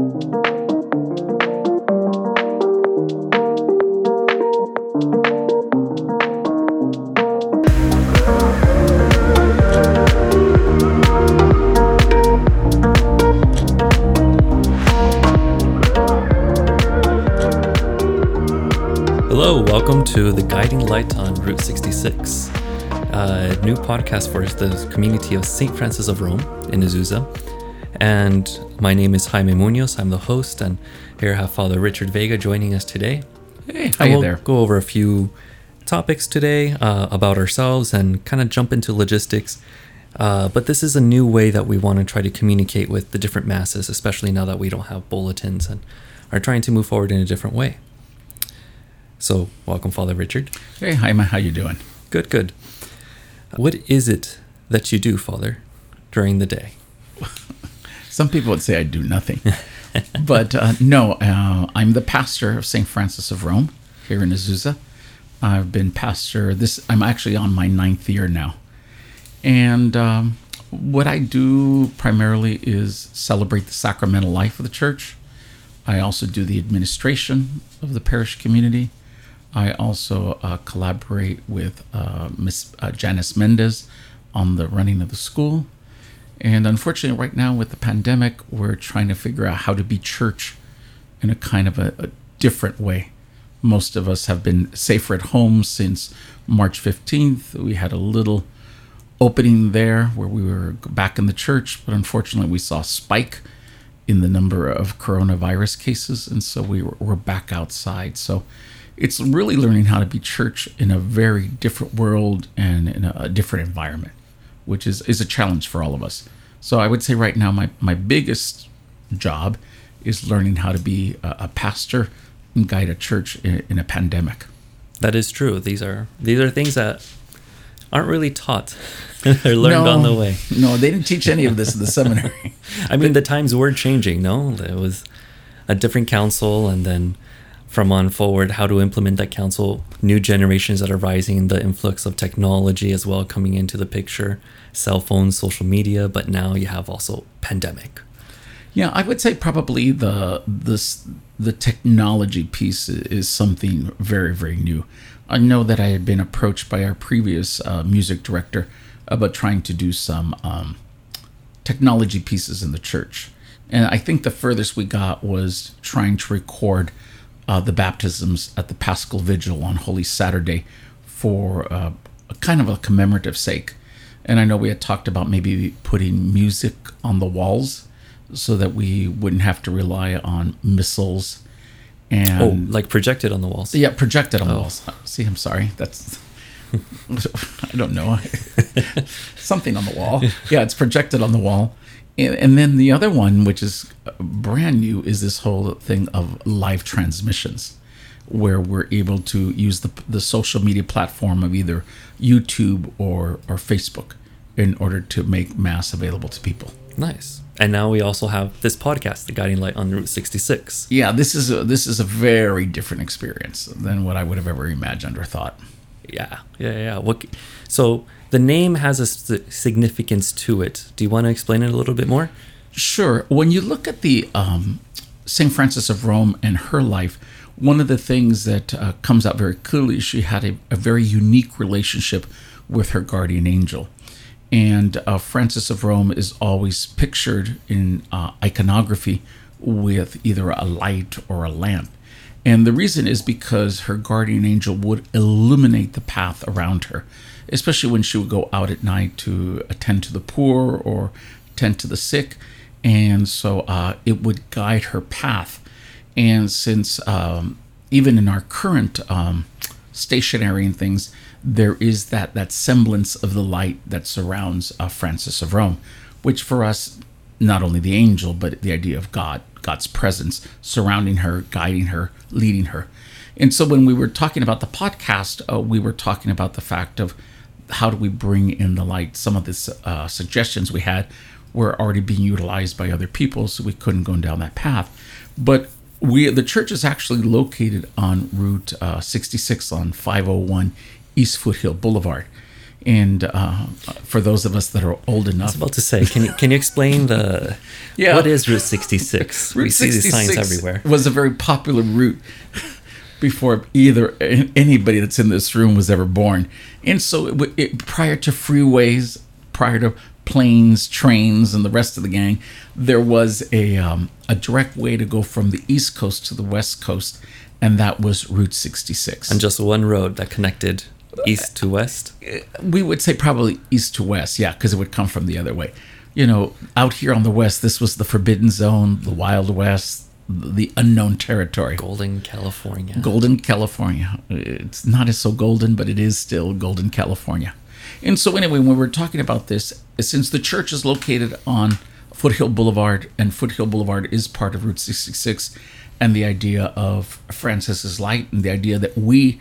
Hello, welcome to the Guiding Light on Route 66, a new podcast for the community of St. Frances of Rome in Azusa. And my name is Jaime Muñoz. I'm the host, and here I have Father Richard Vega joining us today. Hey, how And you we'll there? go over a few topics today uh, about ourselves and kind of jump into logistics. Uh, but this is a new way that we want to try to communicate with the different masses, especially now that we don't have bulletins and are trying to move forward in a different way. So, welcome, Father Richard. Hey, Jaime, how you doing? Good, good. What is it that you do, Father, during the day? Some people would say I do nothing, but uh, no, uh, I'm the pastor of St. Frances of Rome here in Azusa. I've been pastor this. I'm actually on my ninth year now, and um, what I do primarily is celebrate the sacramental life of the church. I also do the administration of the parish community. I also uh, collaborate with uh, Miss uh, Janice Mendez on the running of the school. And unfortunately, right now with the pandemic, we're trying to figure out how to be church in a kind of a, a different way. Most of us have been safer at home since March 15th. We had a little opening there where we were back in the church, but unfortunately, we saw a spike in the number of coronavirus cases, and so we were, we're back outside. So it's really learning how to be church in a very different world and in a, a different environment, which is, is a challenge for all of us. So I would say right now, my, my biggest job is learning how to be a, a pastor and guide a church in, in a pandemic. That is true. These are these are things that aren't really taught. They're learned on the way. No, they didn't teach any of this in the seminary. I mean, the times were changing. No, it was a different council, and then from on forward, how to implement that council. New generations that are rising, the influx of technology as well coming into the picture, cell phones, social media. But now you have also pandemic. Yeah, I would say probably the this the technology piece is something very very new. I know that I had been approached by our previous uh, music director about trying to do some um, technology pieces in the church, and I think the furthest we got was trying to record uh, the baptisms at the Paschal Vigil on Holy Saturday for uh, a kind of a commemorative sake. And I know we had talked about maybe putting music on the walls so that we wouldn't have to rely on missals and Oh, like projected on the walls. yeah, projected on the walls. See, I'm sorry. That's I don't know. Something on the wall. Yeah, it's projected on the wall. And, then the other one, which is brand new, is this whole thing of live transmissions, where we're able to use the, the social media platform of either YouTube or, or Facebook in order to make mass available to people. Nice. And now we also have this podcast, The Guiding Light on Route 66. Yeah, this is a, this is a very different experience than what I would have ever imagined or thought. Yeah, yeah, yeah. What? So the name has a significance to it. Do you want to explain it a little bit more? Sure. When you look at the um, St. Frances of Rome and her life, one of the things that uh, comes out very clearly is she had a, a very unique relationship with her guardian angel. And uh, Frances of Rome is always pictured in uh, iconography with either a light or a lamp. And the reason is because her guardian angel would illuminate the path around her, especially when she would go out at night to attend to the poor or tend to the sick. And so uh, it would guide her path. And since um, even in our current um, stationery and things, there is that, that semblance of the light that surrounds uh, Frances of Rome, which for us, not only the angel, but the idea of God, God's presence surrounding her, guiding her, leading her. And so when we were talking about the podcast, uh, we were talking about the fact of how do we bring in the light. Some of the uh, suggestions we had were already being utilized by other people, so we couldn't go down that path. But we, the church is actually located on Route uh, 66 on 501 East Foothill Boulevard. And uh, for those of us that are old enough, I was about to say, can you can you explain the Yeah. what is Route 66? we Route see these signs 66 everywhere. Was a very popular route before either anybody that's in this room was ever born. And so, it, it, prior to freeways, prior to planes, trains, and the rest of the gang, there was a um, a direct way to go from the east coast to the west coast, and that was Route 66. And just one road that connected east to west. we would say probably east to west, yeah, because it would come from the other way. You know, out here on the west, this was the forbidden zone, the wild west, the unknown territory. Golden, California. Golden California. It's not as so golden, but it is still Golden California. And so, anyway, when we're talking about this, since the church is located on Foothill Boulevard, and Foothill Boulevard is part of Route 66, and the idea of Frances's light, and the idea that we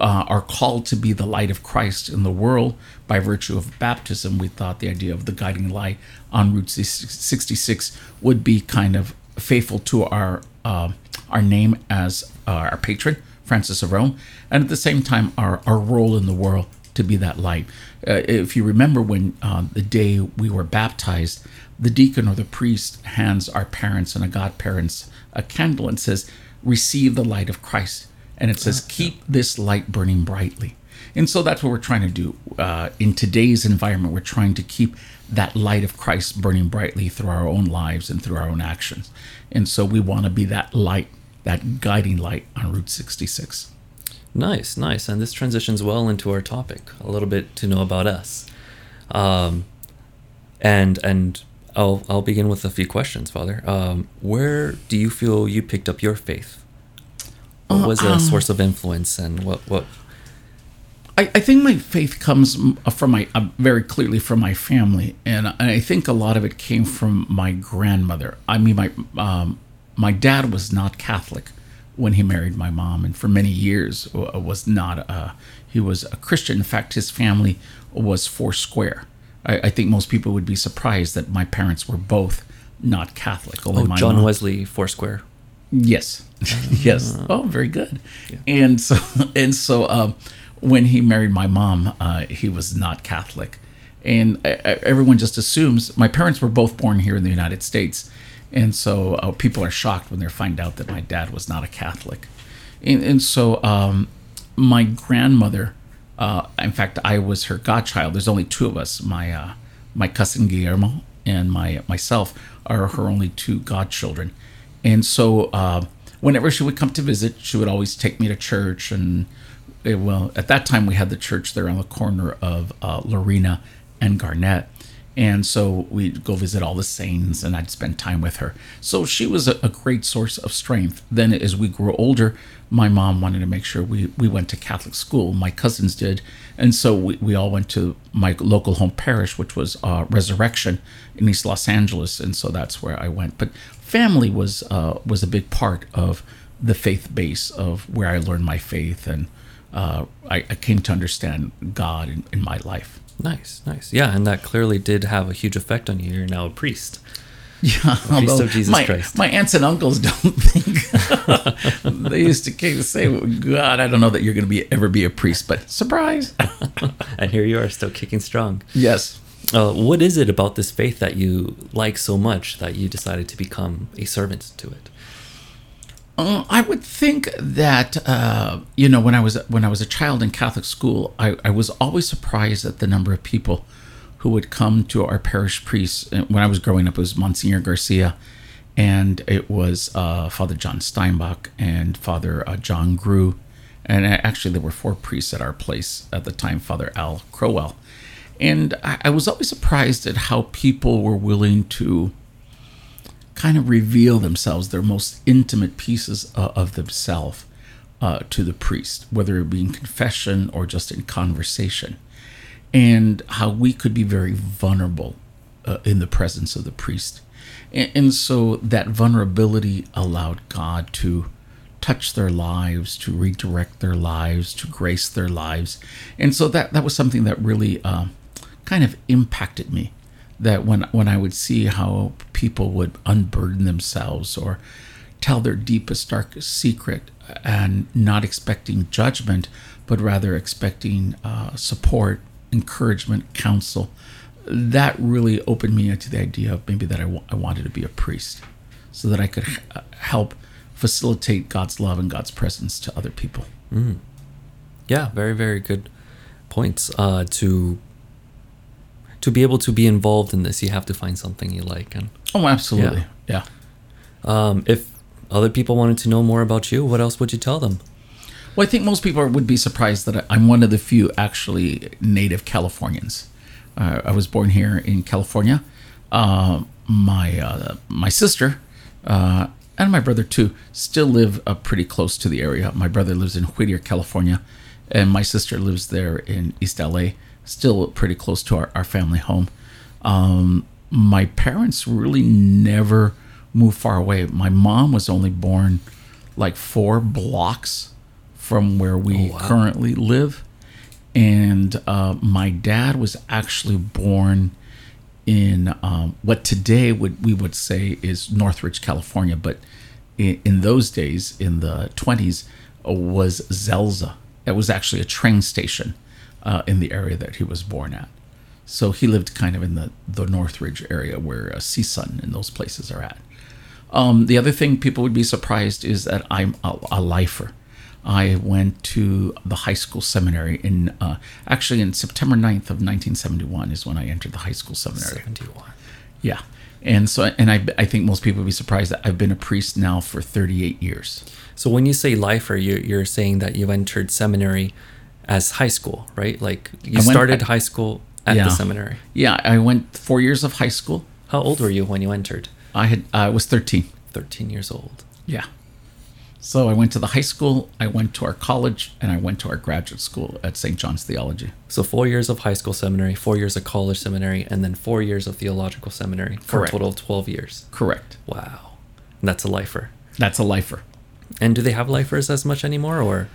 uh, are called to be the light of Christ in the world by virtue of baptism, we thought the idea of the guiding light on Route 66 would be kind of faithful to our uh, our name as uh, our patron, Frances of Rome, and at the same time our, our role in the world to be that light. Uh, if you remember when uh, the day we were baptized, the deacon or the priest hands our parents and a godparents a candle and says, "Receive the light of Christ," and it says, "Keep this light burning brightly." And so that's what we're trying to do. Uh, in today's environment, we're trying to keep that light of Christ burning brightly through our own lives and through our own actions. And so we want to be that light, that guiding light on Route 66. Nice, nice. And this transitions well into our topic, a little bit to know about us. Um, and and I'll I'll begin with a few questions, Father. Um, where do you feel you picked up your faith? What was a source of influence, and what what? I, I think my faith comes from my uh, very clearly from my family, and I I think a lot of it came from my grandmother. I mean, my um, my dad was not Catholic when he married my mom, and for many years w- was not. A, he was a Christian. In fact, his family was four square. I, I think most people would be surprised that my parents were both not Catholic. Only Oh, my John mom- Wesley Foursquare. Yes, yes. Oh, very good. And so, and so, um, when he married my mom, uh, he was not Catholic, and uh, everyone just assumes my parents were both born here in the United States, and so uh, people are shocked when they find out that my dad was not a Catholic, and, and so um, my grandmother, uh, in fact, I was her godchild. There's only two of us. My uh, my cousin Guillermo and my myself are her only two godchildren. And so, uh, whenever she would come to visit, she would always take me to church. And it, well, at that time, we had the church there on the corner of uh, Lorena and Garnett. And so we'd go visit all the saints, and I'd spend time with her. So she was a, a great source of strength. Then, as we grew older, my mom wanted to make sure we, we went to Catholic school. My cousins did. And so we, we all went to my local home parish, which was uh, Resurrection in East Los Angeles. And so that's where I went. But family was uh, was a big part of the faith base of where I learned my faith, and uh, I, I came to understand God in, in my life. Nice, nice. Yeah, and that clearly did have a huge effect on you. You're now a priest. Yeah, Jesus my, Christ. my aunts and uncles don't think they used to say, "God, I don't know that you're going to be ever be a priest," but surprise, And here you are, still kicking strong. yes. Uh, what is it about this faith that you like so much that you decided to become a servant to it? Uh, I would think that uh, you know when I was when I was a child in Catholic school, I, I was always surprised at the number of people who would come to our parish priests. And When I was growing up, it was Monsignor Garcia, and it was uh, Father John Steinbach and Father uh, John Grew, and actually there were four priests at our place at the time. Father Al Crowell, and I, I was always surprised at how people were willing to kind of reveal themselves, their most intimate pieces uh, of themselves, uh, to the priest, whether it be in confession or just in conversation, and how we could be very vulnerable uh, in the presence of the priest. And, and so that vulnerability allowed God to touch their lives, to redirect their lives, to grace their lives. And so that, that was something that really um, kind of impacted me that when when I would see how people would unburden themselves or tell their deepest darkest secret and not expecting judgment but rather expecting uh, support encouragement, counsel. That really opened me to the idea of maybe that I wanted to be a priest so that I could h- uh, help facilitate God's love and God's presence to other people. Yeah, very very good points. Uh, to to be able to be involved in this, you have to find something you like. And Oh, absolutely. Yeah. um, if other people wanted to know more about you, what else would you tell them? Well, I think most people would be surprised that I'm one of the few actually native Californians. Uh, I was born here in California. Uh, my uh, my sister uh, and my brother too still live pretty close to the area. My brother lives in Whittier, California, and my sister lives there in East LA, still pretty close to our, our family home. Um, my parents really never moved far away. My mom was only born like four blocks from where we Oh, wow. currently live. And uh, my dad was actually born in um, what today would we would say is Northridge, California, but in, in those days, in the 20s, uh, was Zelzah. It was actually a train station uh, in the area that he was born at. So he lived kind of in the, the Northridge area where uh, CSUN and those places are at. Um, the other thing people would be surprised is that I'm a, a lifer. I went to the high school seminary in uh, actually in September 9th of 1971 is when I entered the high school seminary. Seventy-one. Yeah. And so, and I, I think most people would be surprised that I've been a priest now for 38 years. So when you say lifer, you, you're saying that you entered seminary as high school, right? Like you went- started high school at Yeah. the seminary. Yeah, I went four years of high school. How old were you when you entered? I had I was 13. 13 years old. Yeah. So I went to the high school, I went to our college, and I went to our graduate school at St. John's Theology. So four years of high school seminary, four years of college seminary, and then four years of theological seminary for Correct. a total of 12 years. Correct. Wow. And that's a lifer. That's a lifer. And do they have lifers as much anymore or?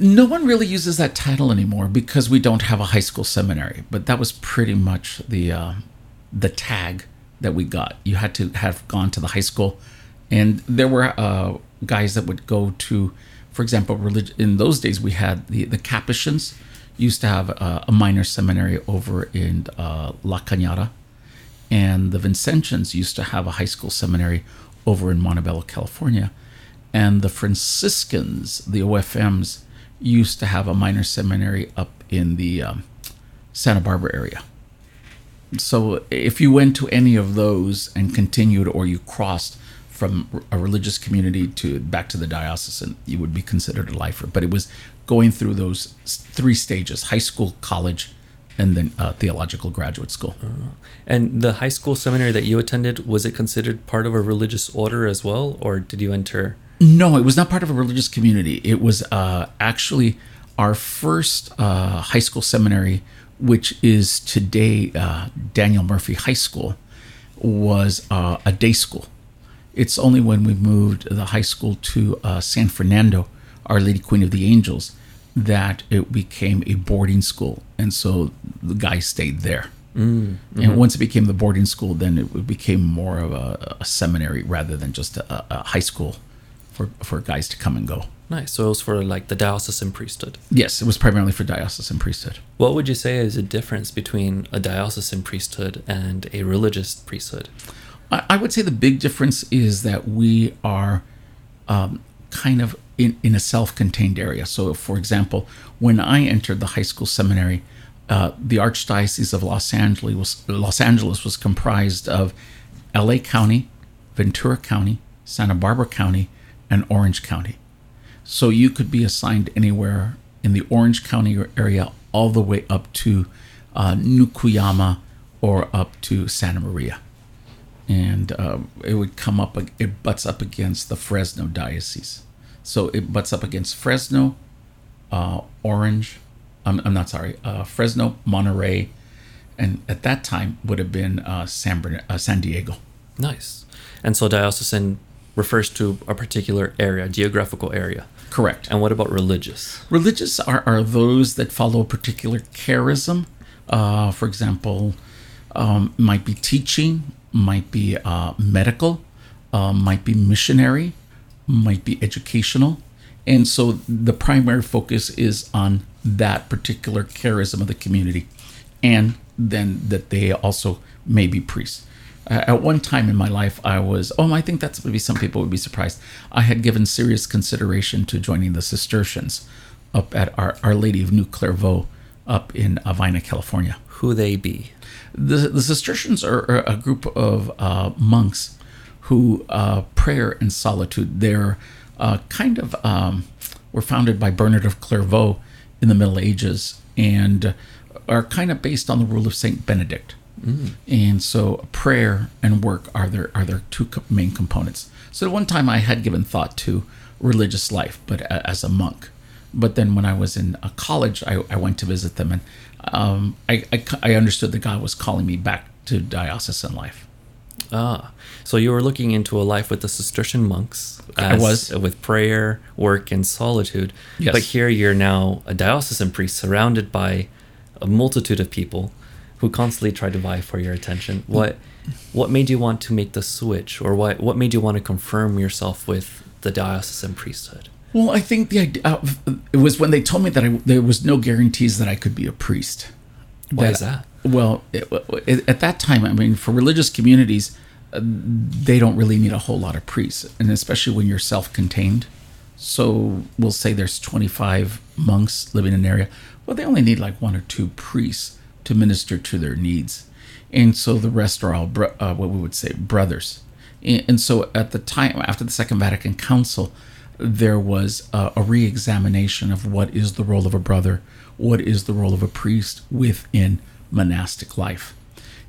No one really uses that title anymore because we don't have a high school seminary. But that was pretty much the uh, the tag that we got. You had to have gone to the high school, and there were uh, guys that would go to, for example, relig- in those days we had the the Capuchins used to have a minor seminary over in uh, La Cañada, and the Vincentians used to have a high school seminary over in Montebello, California, and the Franciscans, the OFMs, used to have a minor seminary up in the um, Santa Barbara area. So if you went to any of those and continued, or you crossed from a religious community to back to the diocesan, you would be considered a lifer. But it was going through those three stages: high school, college, and then uh, theological graduate school. And the high school seminary that you attended, was it considered part of a religious order as well? Or did you enter? No, it was not part of a religious community. It was uh, actually our first uh, high school seminary, which is today uh, Daniel Murphy High School, was uh, a day school. It's only when we moved the high school to uh, San Fernando, Our Lady Queen of the Angels, that it became a boarding school, and so the guys stayed there. And once it became the boarding school, then it became more of a, a seminary rather than just a, a high school for, for guys to come and go. Nice. So it was for like the diocesan priesthood. Yes, it was primarily for diocesan priesthood. What would you say is a difference between a diocesan priesthood and a religious priesthood? I, would say the big difference is that we are um, kind of in, in a self contained area. So, for example, when I entered the high school seminary, uh, the Archdiocese of Los Angeles was, Los Angeles was comprised of LA County, Ventura County, Santa Barbara County, and Orange County. So you could be assigned anywhere in the Orange County area, all the way up to uh, New Cuyama or up to Santa Maria. And uh, it would come up, it butts up against the Fresno Diocese. So it butts up against Fresno, uh, Orange, I'm, I'm not sorry, uh, Fresno, Monterey, and at that time would have been uh, San, Bern- uh, San Diego. Nice. And so diocesan refers to a particular area, geographical area. Correct. And what about religious? Religious are, are those that follow a particular charism. Uh, for example, um, might be teaching, might be uh, medical, uh, might be missionary, might be educational. And so the primary focus is on that particular charism of the community. and then that they also may be priests. At one time in my life, I was, oh, I think that's maybe some people would be surprised. I had given serious consideration to joining the Cistercians up at Our, Our Lady of New Clairvaux up in Avina, California. Who they be? The, the Cistercians are, a group of uh, monks who uh, prayer and solitude. They're uh, kind of um, were founded by Bernard of Clairvaux in the Middle Ages and are kind of based on the rule of Saint Benedict. Mm. And so prayer and work are their are their two main components. So at one time I had given thought to religious life, but as a monk. But then when I was in a college, I, I went to visit them, and um, I, I, I understood that God was calling me back to diocesan life. Ah, so you were looking into a life with the Cistercian monks. I was with prayer, work, and solitude. Yes. But here you're now a diocesan priest, surrounded by a multitude of people who constantly try to vie for your attention. What what made you want to make the switch, or what what made you want to confirm yourself with the diocesan priesthood? Well, I think the idea uh, it was when they told me that I, there was no guarantees that I could be a priest. Why that, is that? Well, it, it, at that time, I mean, for religious communities, uh, they don't really need a whole lot of priests, and especially when you're self-contained. So we'll say there's 25 monks living in an area. Well, they only need like one or two priests to minister to their needs, and so the rest are all uh, what we would say brothers. And, and so at the time after the Second Vatican Council, there was a, a re-examination of what is the role of a brother, what is the role of a priest within monastic life.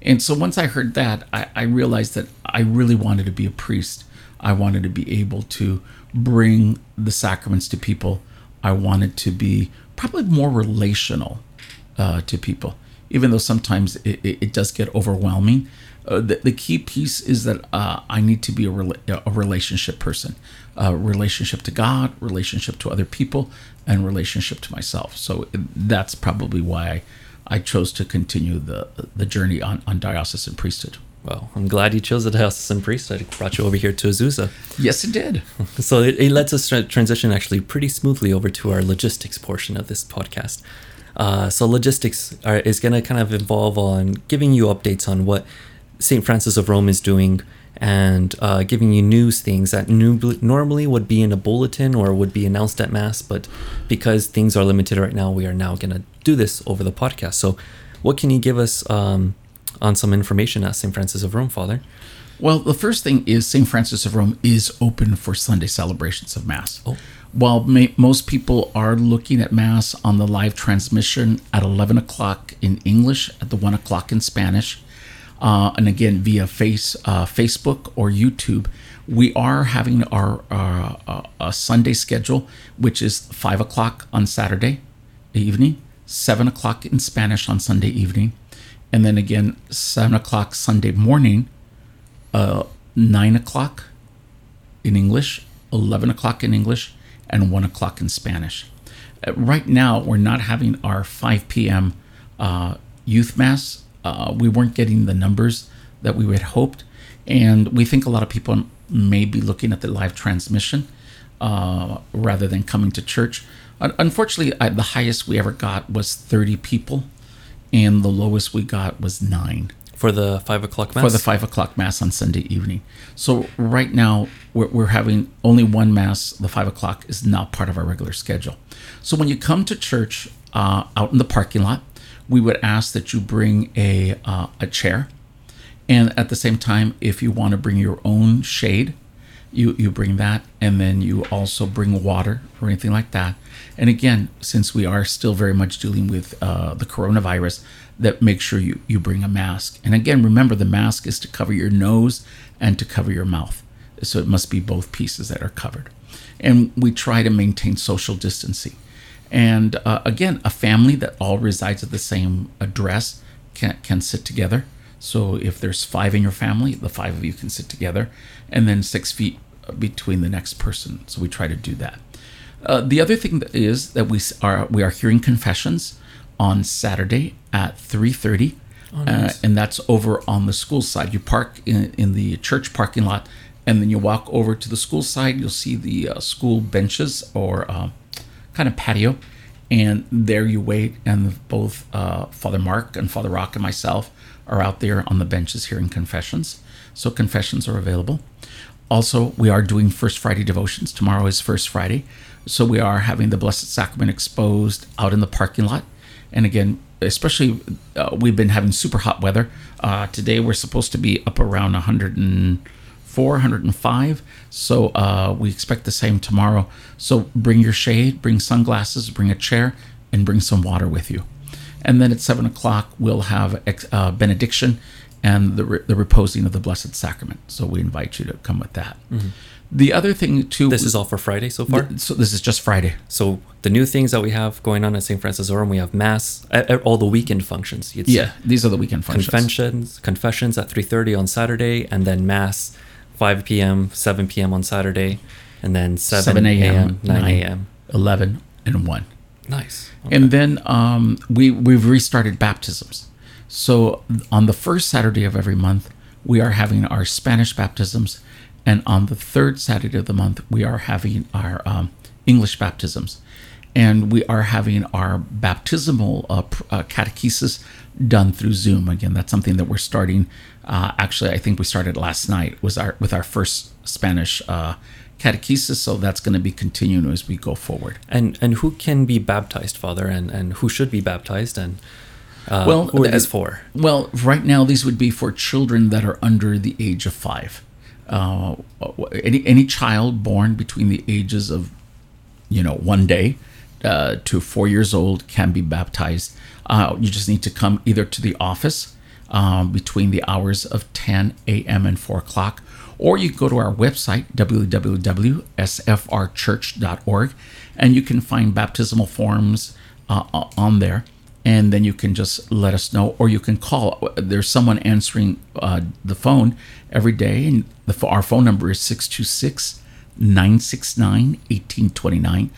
And so once I heard that, I, I, realized that I really wanted to be a priest. I wanted to be able to bring the sacraments to people. I wanted to be probably more relational uh, to people, even though sometimes it, it, it does get overwhelming. Uh, the, the, key piece is that uh, I need to be a, rela- a relationship person, a relationship to God, relationship to other people, and relationship to myself. So that's probably why I, I chose to continue the the journey on, on diocesan priesthood. Well, I'm glad you chose the diocesan priesthood. It brought you over here to Azusa. Yes, it did. so it, it lets us transition actually pretty smoothly over to our logistics portion of this podcast. Uh, so logistics are, is going to kind of involve on giving you updates on what St. Frances of Rome is doing and uh, giving you news things that new, normally would be in a bulletin or would be announced at Mass. But because things are limited right now, we are now going to do this over the podcast. So, what can you give us um, on some information at St. Frances of Rome, Father? Well, the first thing is St. Frances of Rome is open for Sunday celebrations of Mass. Oh. While may, most people are looking at Mass on the live transmission at 11 o'clock in English, at the 1 o'clock in Spanish, uh, and again via face uh, Facebook or YouTube. We are having our uh, uh Sunday schedule, which is five o'clock on Saturday evening, seven o'clock in Spanish on Sunday evening, and then again seven o'clock Sunday morning, uh, nine o'clock in English, eleven o'clock in English, and one o'clock in Spanish. Uh, right now, we're not having our 5 p.m. youth mass uh, we weren't getting the numbers that we had hoped. And we think a lot of people may be looking at the live transmission uh, rather than coming to church. Unfortunately, I, the highest we ever got was 30 people, and the lowest we got was nine. For the five o'clock mass? For the five o'clock mass on Sunday evening. So, right now, we're, we're having only one mass. The five o'clock is not part of our regular schedule. So, when you come to church uh, out in the parking lot, we would ask that you bring a uh, a chair, and at the same time, if you want to bring your own shade, you you bring that, and then you also bring water or anything like that. And again, since we are still very much dealing with uh, the coronavirus, that make sure you you bring a mask. And again, remember the mask is to cover your nose and to cover your mouth, so it must be both pieces that are covered. And we try to maintain social distancing. And uh, again, a family that all resides at the same address can, can sit together. So if there's five in your family, the five of you can sit together, and then six feet between the next person. So we try to do that. Uh, the other thing that is that we are we are hearing confessions on Saturday at 3:30, oh, nice. uh, and that's over on the school side. You park in, in the church parking lot, and then you walk over to the school side. You'll see the uh, school benches or uh, kind of patio, and there you wait, and both uh, Father Mark and Father Rock and myself are out there on the benches hearing confessions. So confessions are available. Also, we are doing First Friday devotions. Tomorrow is First Friday. So we are having the Blessed Sacrament exposed out in the parking lot. And again, especially uh, we've been having super hot weather. Uh, today we're supposed to be up around 104, 105. So uh, we expect the same tomorrow. So bring your shade, bring sunglasses, bring a chair, and bring some water with you. And then at 7 o'clock, we'll have uh, benediction and the, re- the reposing of the Blessed Sacrament. So we invite you to come with that. Mm-hmm. The other thing too. This is all for Friday so far. Th- so this is just Friday. So the new things that we have going on at St. Frances Rome, we have mass, all the weekend functions. yeah, these are the weekend functions. Confessions, confessions at three thirty on Saturday, and then mass, five p.m., seven p.m. on Saturday, and then seven, a.m., nine a.m., eleven, and one. Nice. Okay. And then um, we we've restarted baptisms. So on the first Saturday of every month, we are having our Spanish baptisms and on the third Saturday of the month, we are having our um, English baptisms. And we are having our baptismal uh, uh, catechesis done through Zoom. Again, that's something that we're starting. Uh, actually, I think we started last night was our with our first Spanish uh, catechesis. So that's going to be continuing as we go forward. And and who can be baptized, Father, and and who should be baptized, and uh, well, who are these for? Well, right now these would be for children that are under the age of five uh, any any child born between the ages of you know one day uh, to four years old can be baptized. Uh, you just need to come either to the office um, between the hours of 10 a.m. and 4 o'clock, or you go to our website www.sfrchurch.org, and you can find baptismal forms uh, on there and then you can just let us know or you can call there's someone answering uh, the phone every day and the, our phone number is 626 969 1829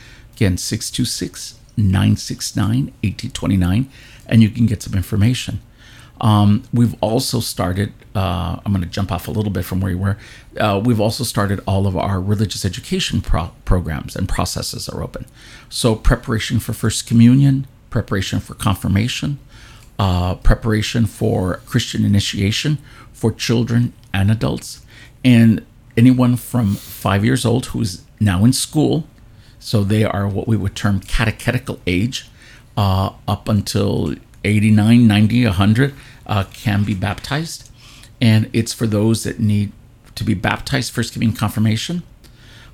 again 626 969 1829 and you can get some information. Um, we've also started uh, i'm going to jump off a little bit from where you were. Uh, we've also started all of our religious education pro- programs and processes are open. So preparation for first communion preparation for confirmation, uh, preparation for Christian initiation for children and adults, and anyone from five years old who's now in school. So they are what we would term catechetical age, uh, up until 89, 90, 100 uh, can be baptized. And it's for those that need to be baptized, first giving confirmation.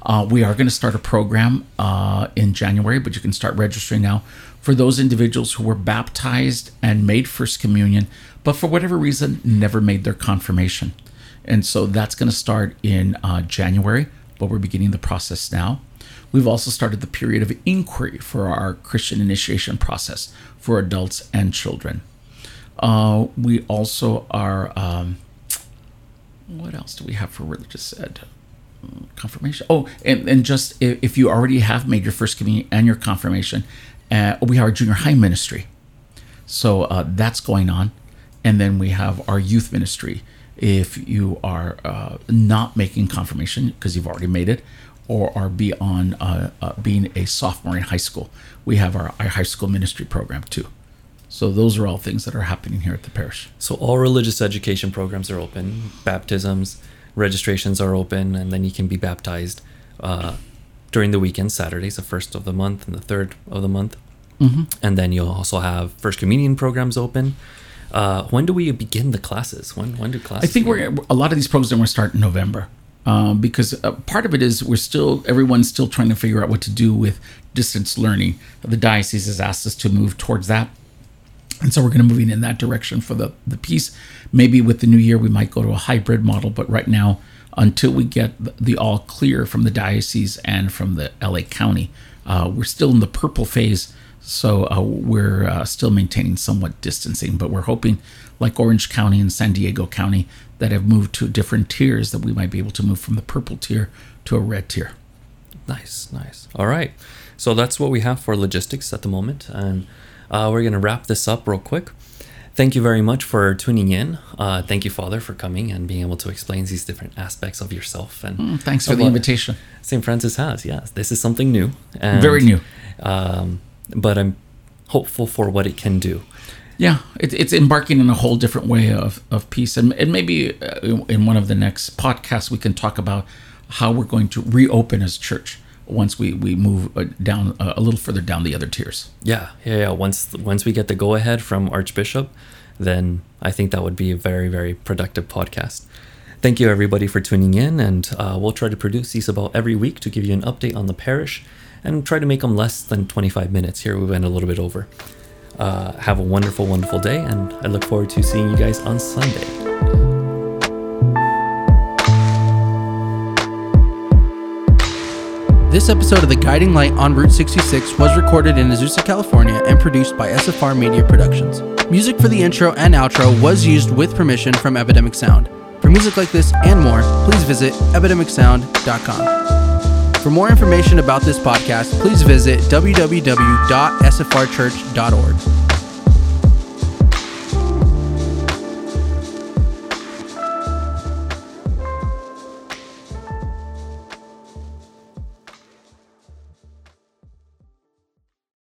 Uh, we are going to start a program uh, in January, but you can start registering now for those individuals who were baptized and made First Communion, but for whatever reason never made their confirmation. And so that's going to start in uh, January, but we're beginning the process now. We've also started the period of inquiry for our Christian initiation process for adults and children. Uh, we also are, um, what else do we have for religious ed? confirmation. Oh, and, and just if you already have made your first communion and your confirmation, uh, we have our junior high ministry. So uh, that's going on. And then we have our youth ministry. If you are uh, not making confirmation because you've already made it, or are beyond uh, uh, being a sophomore in high school, we have our, our high school ministry program too. So those are all things that are happening here at the parish. So all religious education programs are open, baptisms, registrations are open, and then you can be baptized uh, during the weekend, Saturdays, the first of the month and the third of the month. Mm-hmm. And then you'll also have First Communion programs open. Uh, when do we begin the classes? When when do classes? I think begin? we're a lot of these programs are going to start in November. Um, because uh, part of it is we're still everyone's still trying to figure out what to do with distance learning. The diocese has asked us to move towards that, and so we're going to moving in that direction for the the piece. Maybe with the new year we might go to a hybrid model, but right now until we get the all clear from the diocese and from the LA County. Uh, we're still in the purple phase, so uh, we're uh, still maintaining somewhat distancing, but we're hoping, like Orange County and San Diego County, that have moved to different tiers, that we might be able to move from the purple tier to a red tier. Nice, nice. All right. So that's what we have for logistics at the moment. And uh, we're going to wrap this up real quick thank you very much for tuning in. Uh, thank you, Father, for coming and being able to explain these different aspects of yourself. And mm, thanks for the invitation. St. Frances has, yes. This is something new. And, Very new. Um, but I'm hopeful for what it can do. Yeah, it, it's embarking in a whole different way of, of peace. And, and maybe uh, in one of the next podcasts, we can talk about how we're going to reopen as church once we, we move uh, down uh, a little further down the other tiers. Yeah, yeah, yeah. Once once we get the go ahead from Archbishop, then I think that would be a very very productive podcast. Thank you everybody for tuning in, and uh, we'll try to produce these about every week to give you an update on the parish, and try to make them less than 25 minutes. Here we went a little bit over. Uh, have a wonderful, wonderful day, and I look forward to seeing you guys on Sunday. This episode of The Guiding Light on Route 66 was recorded in Azusa, California and produced by SFR Media Productions. Music for the intro and outro was used with permission from Epidemic Sound. For music like this and more, please visit epidemicsound.com. For more information about this podcast, please visit www.sfrchurch.org.